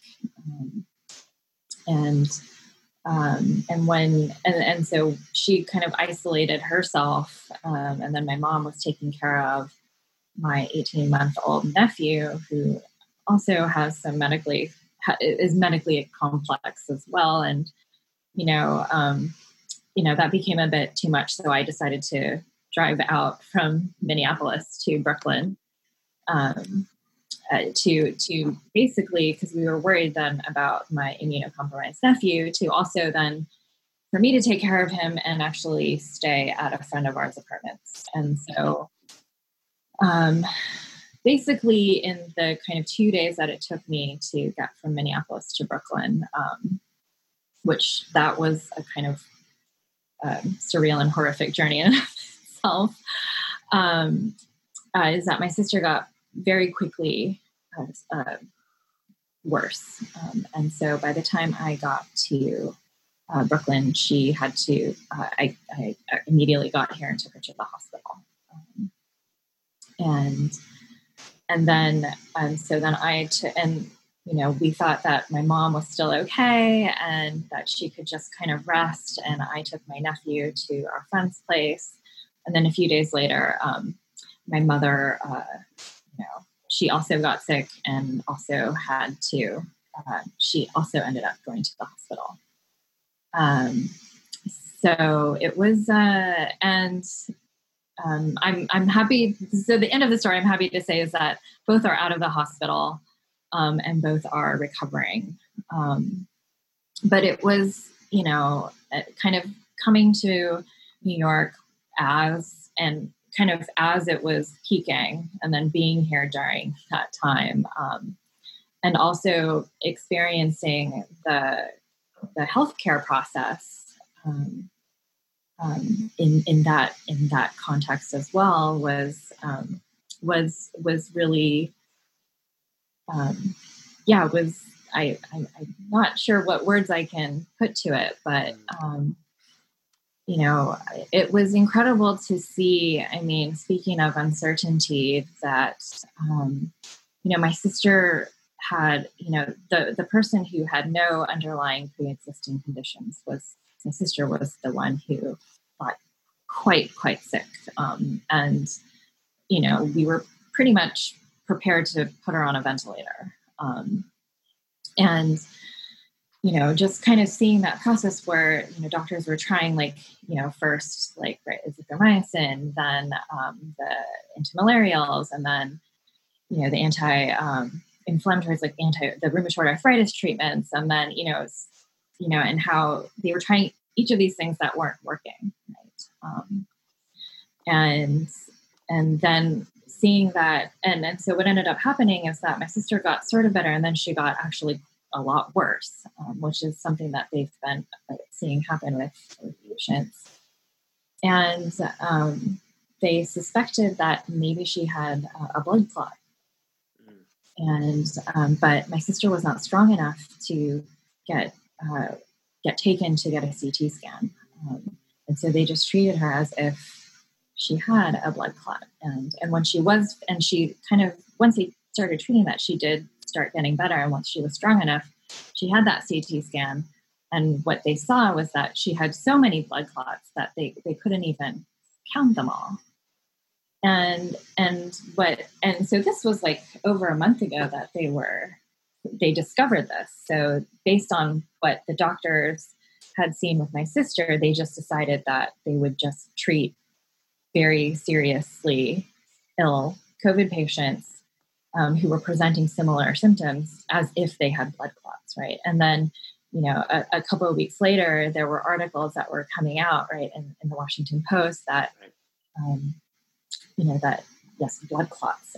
Um, and um, and when and, and so she kind of isolated herself um, and then my mom was taking care of my 18 month old nephew who also has some medically is medically complex as well. And you know um, you know that became a bit too much so i decided to drive out from Minneapolis to Brooklyn um, uh, to to basically because we were worried then about my immunocompromised nephew to also then for me to take care of him and actually stay at a friend of ours apartments. And so um, basically in the kind of two days that it took me to get from minneapolis to brooklyn um, which that was a kind of um, surreal and horrific journey in itself, um, uh, is that my sister got very quickly uh, uh, worse. Um, and so by the time I got to uh, Brooklyn, she had to, uh, I, I, immediately got here and took her to the hospital. And and then um, so then I t- and you know we thought that my mom was still okay and that she could just kind of rest and I took my nephew to our friend's place and then a few days later, um, my mother, uh, you know, she also got sick and also had to. Uh, she also ended up going to the hospital. Um, so it was, uh, and um, I'm I'm happy. So the end of the story, I'm happy to say, is that both are out of the hospital um, and both are recovering. Um, but it was, you know, uh, kind of coming to New York as and kind of as it was peaking and then being here during that time um, and also experiencing the the healthcare process um, um, in in that in that context as well was um, was was really um, yeah was I, I am not sure what words I can put to it but um, you know, it was incredible to see. I mean, speaking of uncertainty, that, um, you know, my sister had, you know, the, the person who had no underlying pre existing conditions was my sister was the one who got quite, quite sick. Um, and, you know, we were pretty much prepared to put her on a ventilator. Um, and, you know, just kind of seeing that process where, you know, doctors were trying like, you know, first like right, azithromycin, then um, the antimalarials, and then, you know, the anti um, inflammatories like anti the rheumatoid arthritis treatments, and then, you know, you know, and how they were trying each of these things that weren't working, right? Um, and and then seeing that and, and so what ended up happening is that my sister got sort of better and then she got actually a lot worse, um, which is something that they've been uh, seeing happen with, patients. And um, they suspected that maybe she had uh, a blood clot. Mm. And um, but my sister was not strong enough to get uh, get taken to get a CT scan, um, and so they just treated her as if she had a blood clot. And and when she was, and she kind of once they started treating that, she did start getting better. And once she was strong enough, she had that CT scan. And what they saw was that she had so many blood clots that they, they couldn't even count them all. And and what and so this was like over a month ago that they were they discovered this. So based on what the doctors had seen with my sister, they just decided that they would just treat very seriously ill COVID patients um, who were presenting similar symptoms as if they had blood clots, right? And then, you know, a, a couple of weeks later, there were articles that were coming out, right, in, in the Washington Post that, um, you know, that yes, blood clots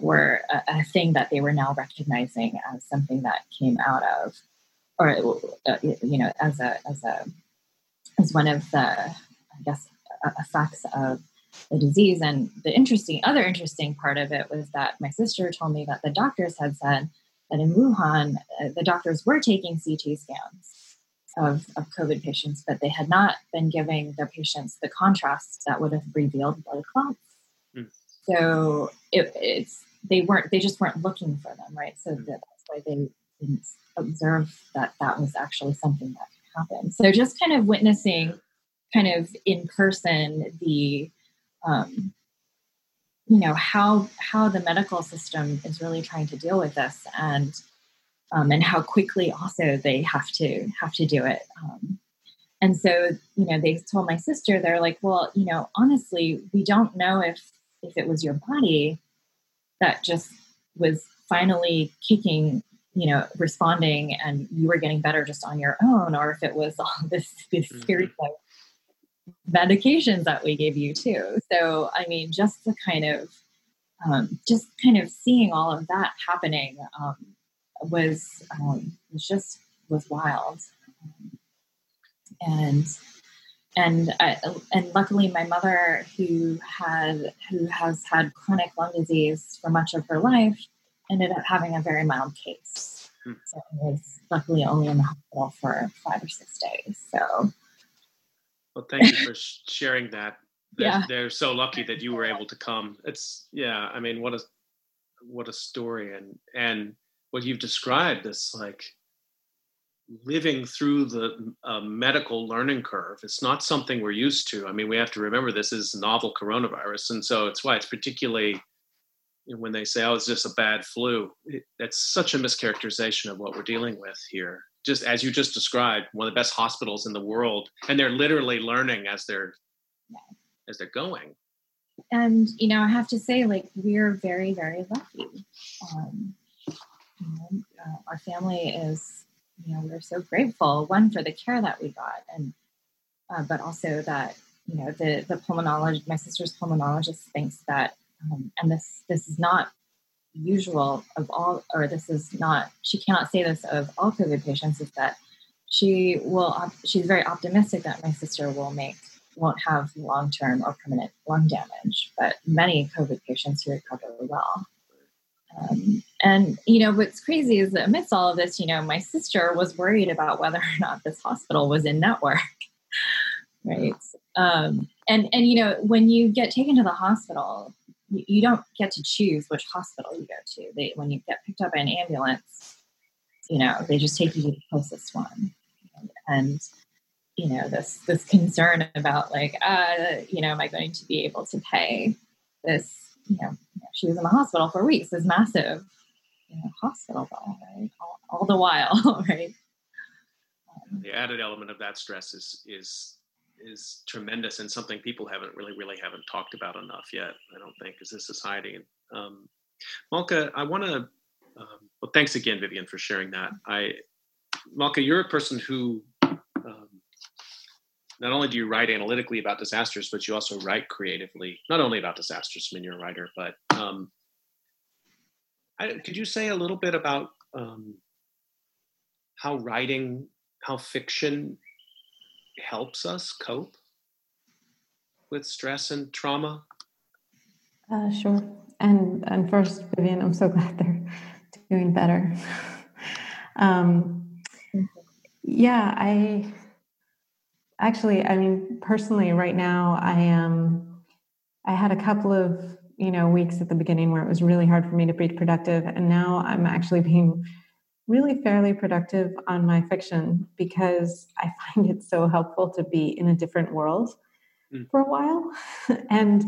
were a, a, thing that they were now recognizing as something that came out of, or uh, you know, as a as a as one of the, I guess, effects of the disease. And the interesting, other interesting part of it was that my sister told me that the doctors had said that in Wuhan, uh, the doctors were taking CT scans of, of COVID patients, but they had not been giving their patients the contrasts that would have revealed blood clots. So it, it's they weren't they just weren't looking for them, right? So mm. that's why they didn't observe that that was actually something that could happen. So just kind of witnessing, kind of in person, the um, you know how how the medical system is really trying to deal with this and um, and how quickly also they have to have to do it um, and so you know they told my sister they're like well you know honestly we don't know if if it was your body that just was finally kicking you know responding and you were getting better just on your own or if it was all this this mm-hmm. series of medications that we gave you too. So, I mean, just the kind of, um, just kind of seeing all of that happening um, was um, was just was wild, and and I, and luckily my mother who had who has had chronic lung disease for much of her life ended up having a very mild case. Hmm. So it was luckily only in the hospital for five or six days. So well, thank you for sharing that. They're, yeah. they're so lucky that you were able to come. It's yeah. I mean, what a what a story, and and what you've described. This like living through the uh, medical learning curve. It's not something we're used to. I mean, we have to remember this is novel coronavirus, and so it's why it's particularly when they say, "Oh, it's just a bad flu." It, that's such a mischaracterization of what we're dealing with here just as you just described, one of the best hospitals in the world, and they're literally learning as they're yeah. as they're going. And you know, I have to say, like we're very, very lucky. Um, you know, uh, our family is, you know, we're so grateful. One for the care that we got, and uh, but also that you know the the pulmonologist, my sister's pulmonologist thinks that, um, and this this is not usual of all, or this is not, she cannot say this of all COVID patients, is that she will, she's very optimistic that my sister will make, won't have long term or permanent lung damage, but many COVID patients who recover well. Um, and, you know, what's crazy is that amidst all of this, you know, my sister was worried about whether or not this hospital was in network. right? Um, and and you know when you get taken to the hospital, you, don't get to choose which hospital you go to. They when you get picked up by an ambulance, you know they just take you to the closest one, and you know this this concern about like uh you know am I going to be able to pay this you know she was in the hospital for weeks. This massive. You know, hospital bill right? All, all the while right? The added element of that stress is is is tremendous and something people haven't really really haven't talked about enough yet i don't think as a society. Um, malka i want to um, well thanks again vivian for sharing that. I malka you're a person who um, not only do you write analytically about disasters but you also write creatively not only about disasters i mean you're a writer but um, I, could you say a little bit about um, how writing how fiction helps us cope with stress and trauma? Uh, sure. And and first, Vivian, I'm so glad they're doing better. um, yeah, I actually, I mean, personally, right now, I am. I had a couple of you know weeks at the beginning where it was really hard for me to be productive, and now I'm actually being really fairly productive on my fiction because I find it so helpful to be in a different world mm. for a while. and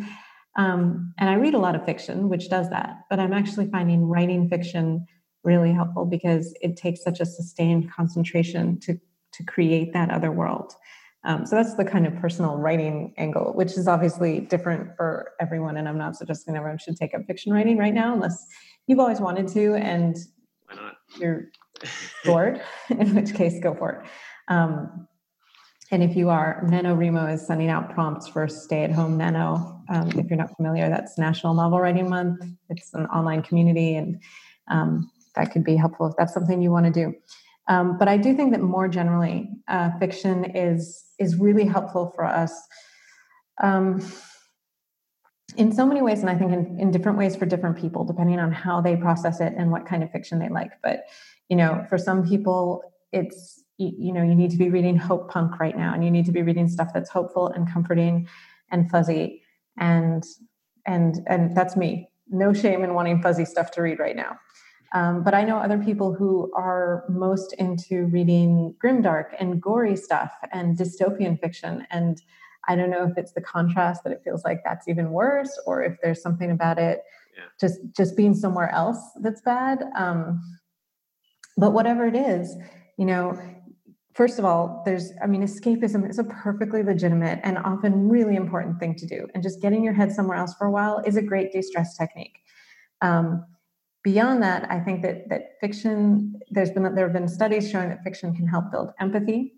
um, and I read a lot of fiction, which does that. But I'm actually finding writing fiction really helpful because it takes such a sustained concentration to to create that other world. Um, so that's the kind of personal writing angle, which is obviously different for everyone. And I'm not suggesting everyone should take up fiction writing right now, unless you've always wanted to and why not? You're bored, in which case, go for it. Um, and if you are, NaNoWriMo is sending out prompts for Stay at Home Nano. Um, if you're not familiar, that's National Novel Writing Month. It's an online community, and um, that could be helpful if that's something you want to do. Um, but I do think that more generally, uh, fiction is is really helpful for us. Um, in so many ways, and I think in, in different ways for different people, depending on how they process it and what kind of fiction they like. But, you know, for some people, it's, you, you know, you need to be reading hope punk right now, and you need to be reading stuff that's hopeful and comforting and fuzzy. And, and, and that's me. No shame in wanting fuzzy stuff to read right now. Um, but I know other people who are most into reading grimdark and gory stuff and dystopian fiction. And I don't know if it's the contrast that it feels like that's even worse, or if there's something about it yeah. just just being somewhere else that's bad. Um, but whatever it is, you know, first of all, there's I mean, escapism is a perfectly legitimate and often really important thing to do, and just getting your head somewhere else for a while is a great de-stress technique. Um, beyond that, I think that that fiction there's been there have been studies showing that fiction can help build empathy.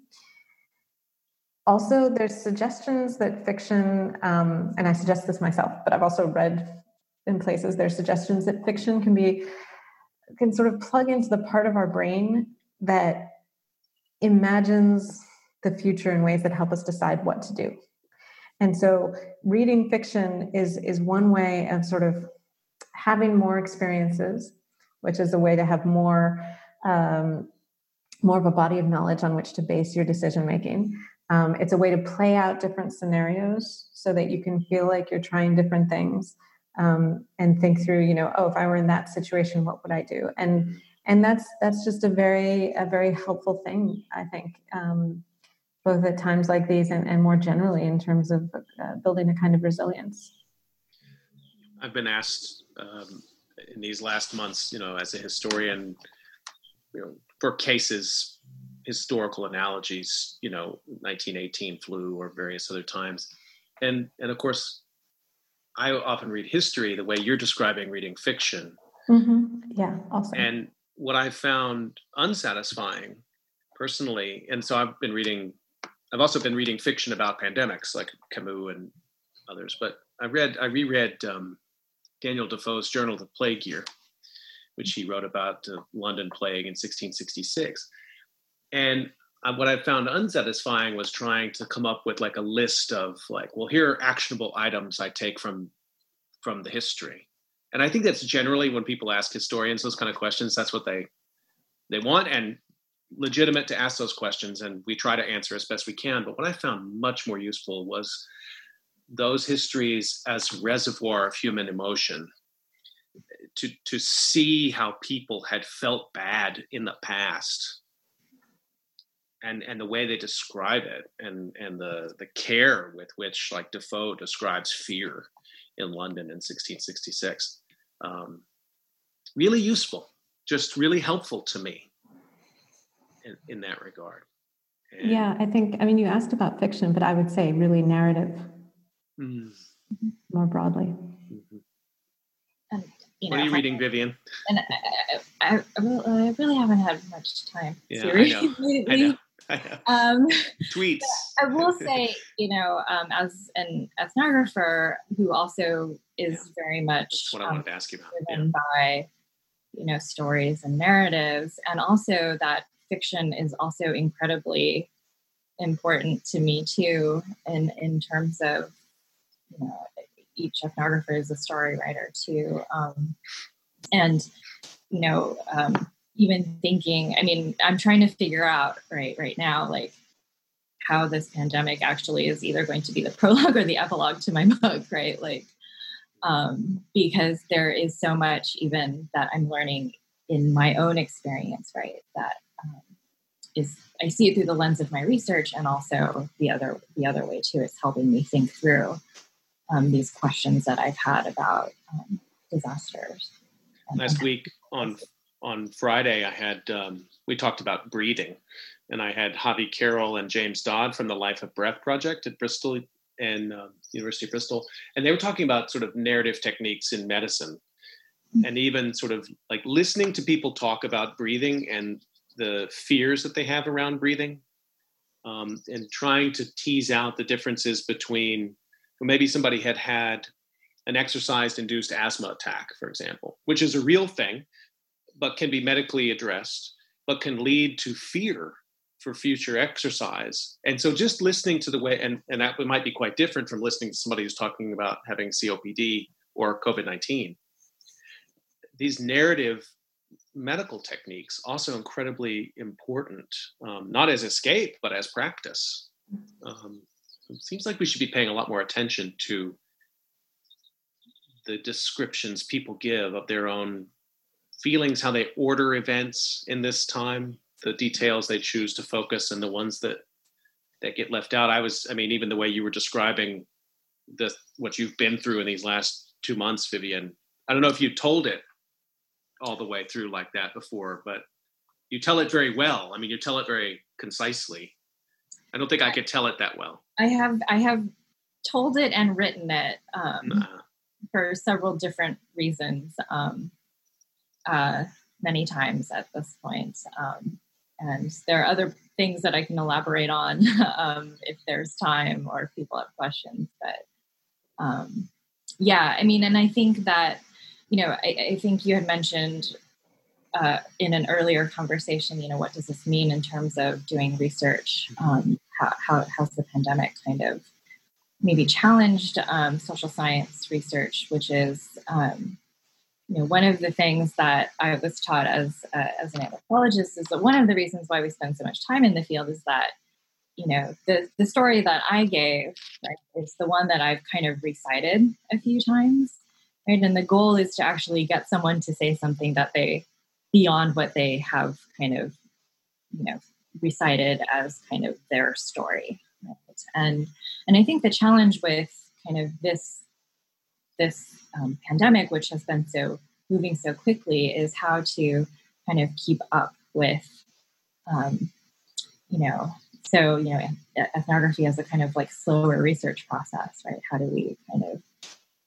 Also there's suggestions that fiction um, and i suggest this myself but i've also read in places there's suggestions that fiction can be can sort of plug into the part of our brain that imagines the future in ways that help us decide what to do. And so reading fiction is is one way of sort of having more experiences which is a way to have more um, more of a body of knowledge on which to base your decision making um, it's a way to play out different scenarios so that you can feel like you're trying different things um, and think through, you know, oh, if I were in that situation, what would I do? And and that's that's just a very a very helpful thing, I think, um, both at times like these and, and more generally in terms of uh, building a kind of resilience. I've been asked um, in these last months, you know, as a historian, you know, for cases historical analogies, you know, 1918 flu or various other times. And, and of course, I often read history the way you're describing reading fiction. Mm-hmm. Yeah, awesome. And what I found unsatisfying personally, and so I've been reading, I've also been reading fiction about pandemics like Camus and others, but I read, I reread um, Daniel Defoe's Journal of the Plague Year, which he wrote about the London plague in 1666 and what I found unsatisfying was trying to come up with like a list of like, well, here are actionable items I take from from the history. And I think that's generally when people ask historians those kind of questions, that's what they they want. And legitimate to ask those questions, and we try to answer as best we can. But what I found much more useful was those histories as reservoir of human emotion to to see how people had felt bad in the past and and the way they describe it and and the the care with which like defoe describes fear in london in 1666 um, really useful just really helpful to me in, in that regard. And, yeah i think i mean you asked about fiction but i would say really narrative mm. more broadly mm-hmm. and you know, what are you reading, Vivian? And I, I, I, really haven't had much time yeah, to read lately. Um, Tweets. I will say, you know, um, as an ethnographer who also is yeah. very much That's what I wanted um, to ask you about. driven yeah. by, you know, stories and narratives, and also that fiction is also incredibly important to me too, in in terms of, you know, each ethnographer is a story writer too, um, and you know. Um, even thinking i mean i'm trying to figure out right right now like how this pandemic actually is either going to be the prologue or the epilogue to my book right like um, because there is so much even that i'm learning in my own experience right that um, is i see it through the lens of my research and also the other the other way too is helping me think through um, these questions that i've had about um, disasters last week on on Friday, I had um, we talked about breathing, and I had Havi Carel and James Dodd from the Life of Breath project at Bristol and uh, University of Bristol, and they were talking about sort of narrative techniques in medicine, mm-hmm. and even sort of like listening to people talk about breathing and the fears that they have around breathing, um, and trying to tease out the differences between well, maybe somebody had had an exercise induced asthma attack, for example, which is a real thing but can be medically addressed, but can lead to fear for future exercise. And so just listening to the way, and, and that might be quite different from listening to somebody who's talking about having COPD or COVID 19. These narrative medical techniques also incredibly important, um, not as escape, but as practice. Um, it seems like we should be paying a lot more attention to the descriptions people give of their own feelings, how they order events in this time, the details they choose to focus, and the ones that that get left out. I was, I mean, even the way you were describing the what you've been through in these last two months, Vivian. I don't know if you told it all the way through like that before, but you tell it very well. I mean, you tell it very concisely. I don't think I could tell it that well. I have I have told it and written it um, uh for several different reasons. Um, uh, many times at this point. Um, and there are other things that I can elaborate on um, if there's time or if people have questions. But um, yeah, I mean, and I think that, you know, I, I think you had mentioned uh, in an earlier conversation, you know, what does this mean in terms of doing research? Um, how, how, the pandemic kind of maybe challenged um, social science research, which is, um, you know, one of the things that I was taught as uh, as an anthropologist is that one of the reasons why we spend so much time in the field is that, you know, the the story that I gave right, is the one that I've kind of recited a few times, right? And the goal is to actually get someone to say something that they beyond what they have kind of, you know, recited as kind of their story, right? And and I think the challenge with kind of this this um, pandemic, which has been so moving so quickly, is how to kind of keep up with, um, you know, so you know, ethnography as a kind of like slower research process, right? How do we kind of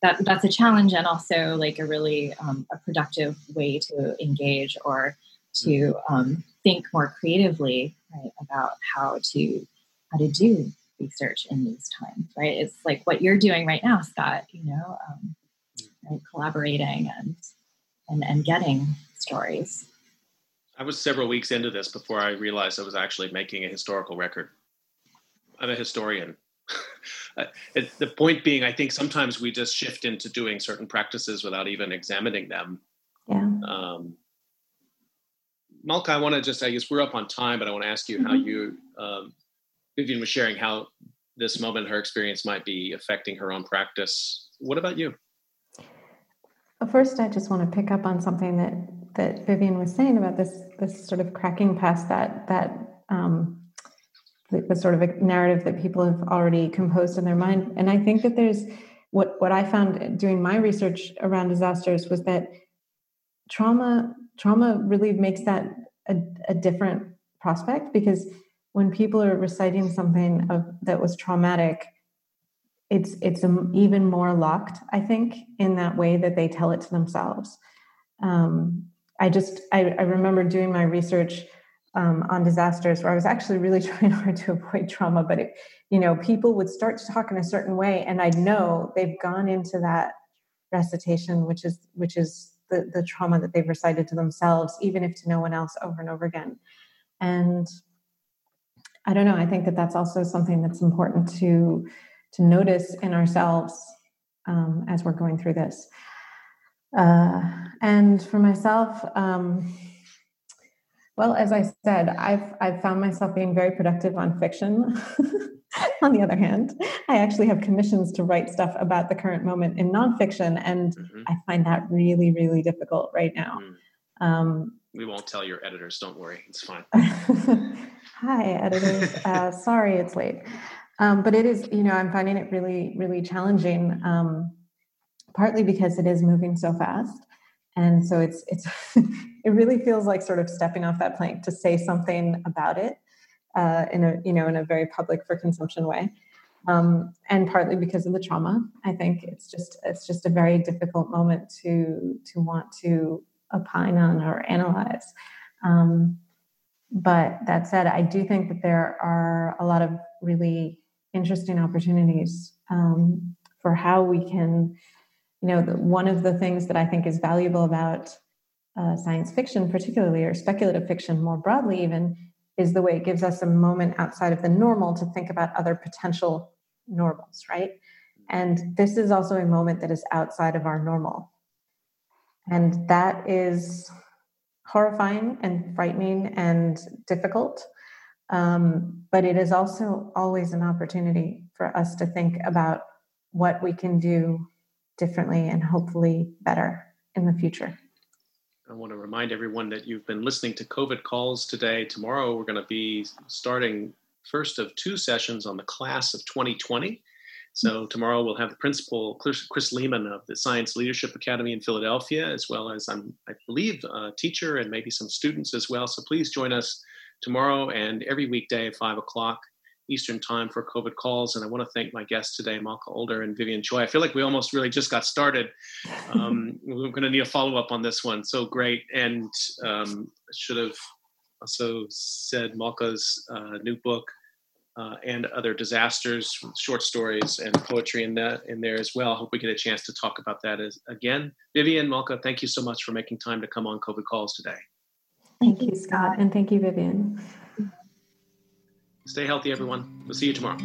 that that's a challenge and also like a really um, a productive way to engage or to um, think more creatively right about how to how to do research in these times right it's like what you're doing right now scott you know um, right, collaborating and, and and getting stories. I was several weeks into this before I realized I was actually making a historical record. I'm a historian. the point being, I think sometimes we just shift into doing certain practices without even examining them. Yeah. Um, Malka, I want to just, I guess we're up on time, but I want to ask you mm-hmm. how you, um, Vivian was sharing how this moment, her experience might be affecting her own practice. What about you? First, I just want to pick up on something that that Vivian was saying about this this sort of cracking past that that um, the, sort of a narrative that people have already composed in their mind. And I think that there's what what I found doing my research around disasters was that trauma trauma really makes that a, a different prospect because when people are reciting something of, that was traumatic it's it's even more locked i think in that way that they tell it to themselves um, i just I, I, remember doing my research um, on disasters where i was actually really trying hard to avoid trauma but it, you know people would start to talk in a certain way and i know they've gone into that recitation which is which is the, the trauma that they've recited to themselves even if to no one else over and over again and i don't know i think that that's also something that's important to to notice in ourselves um, as we're going through this. Uh, and for myself, um, well, as I said, I've I've found myself being very productive on fiction. on the other hand, I actually have commissions to write stuff about the current moment in nonfiction, and mm-hmm. I find that really, really difficult right now. Mm. Um, we won't tell your editors. Don't worry, it's fine. Hi, editors. Uh, sorry, it's late. Um, but it is, you know, I'm finding it really, really challenging. Um, partly because it is moving so fast, and so it's it's it really feels like sort of stepping off that plank to say something about it uh, in a you know in a very public for consumption way. Um, and partly because of the trauma, I think it's just it's just a very difficult moment to to want to opine on or analyze. Um, but that said, I do think that there are a lot of really interesting opportunities um, for how we can, you know, one of the things that I think is valuable about uh, science fiction, particularly, or speculative fiction more broadly, even, is the way it gives us a moment outside of the normal to think about other potential normals, right? And this is also a moment that is outside of our normal. And that is horrifying and frightening and difficult. Um, but it is also always an opportunity for us to think about what we can do differently and hopefully better in the future. I want to remind everyone that you've been listening to COVID calls today. Tomorrow, we're going to be starting first of two sessions on the class of 2020. So tomorrow we'll have the principal Chris Lehmann of the Science Leadership Academy in Philadelphia, as well as I'm, I believe, a teacher and maybe some students as well. So please join us tomorrow and every weekday at five o'clock Eastern time for COVID calls. And I want to thank my guests today, Malka Older and Vivian Choi. I feel like we almost really just got started. Um, we're going to need a follow up on this one. So great. And um, should have also said Malka's uh, new book. Uh, and other disasters, short stories, and poetry in that in there as well. I hope we get a chance to talk about that as, again. Vivian, Malka, thank you so much for making time to come on COVID calls today. Thank you, Scott. And thank you, Vivian. Stay healthy, everyone. We'll see you tomorrow.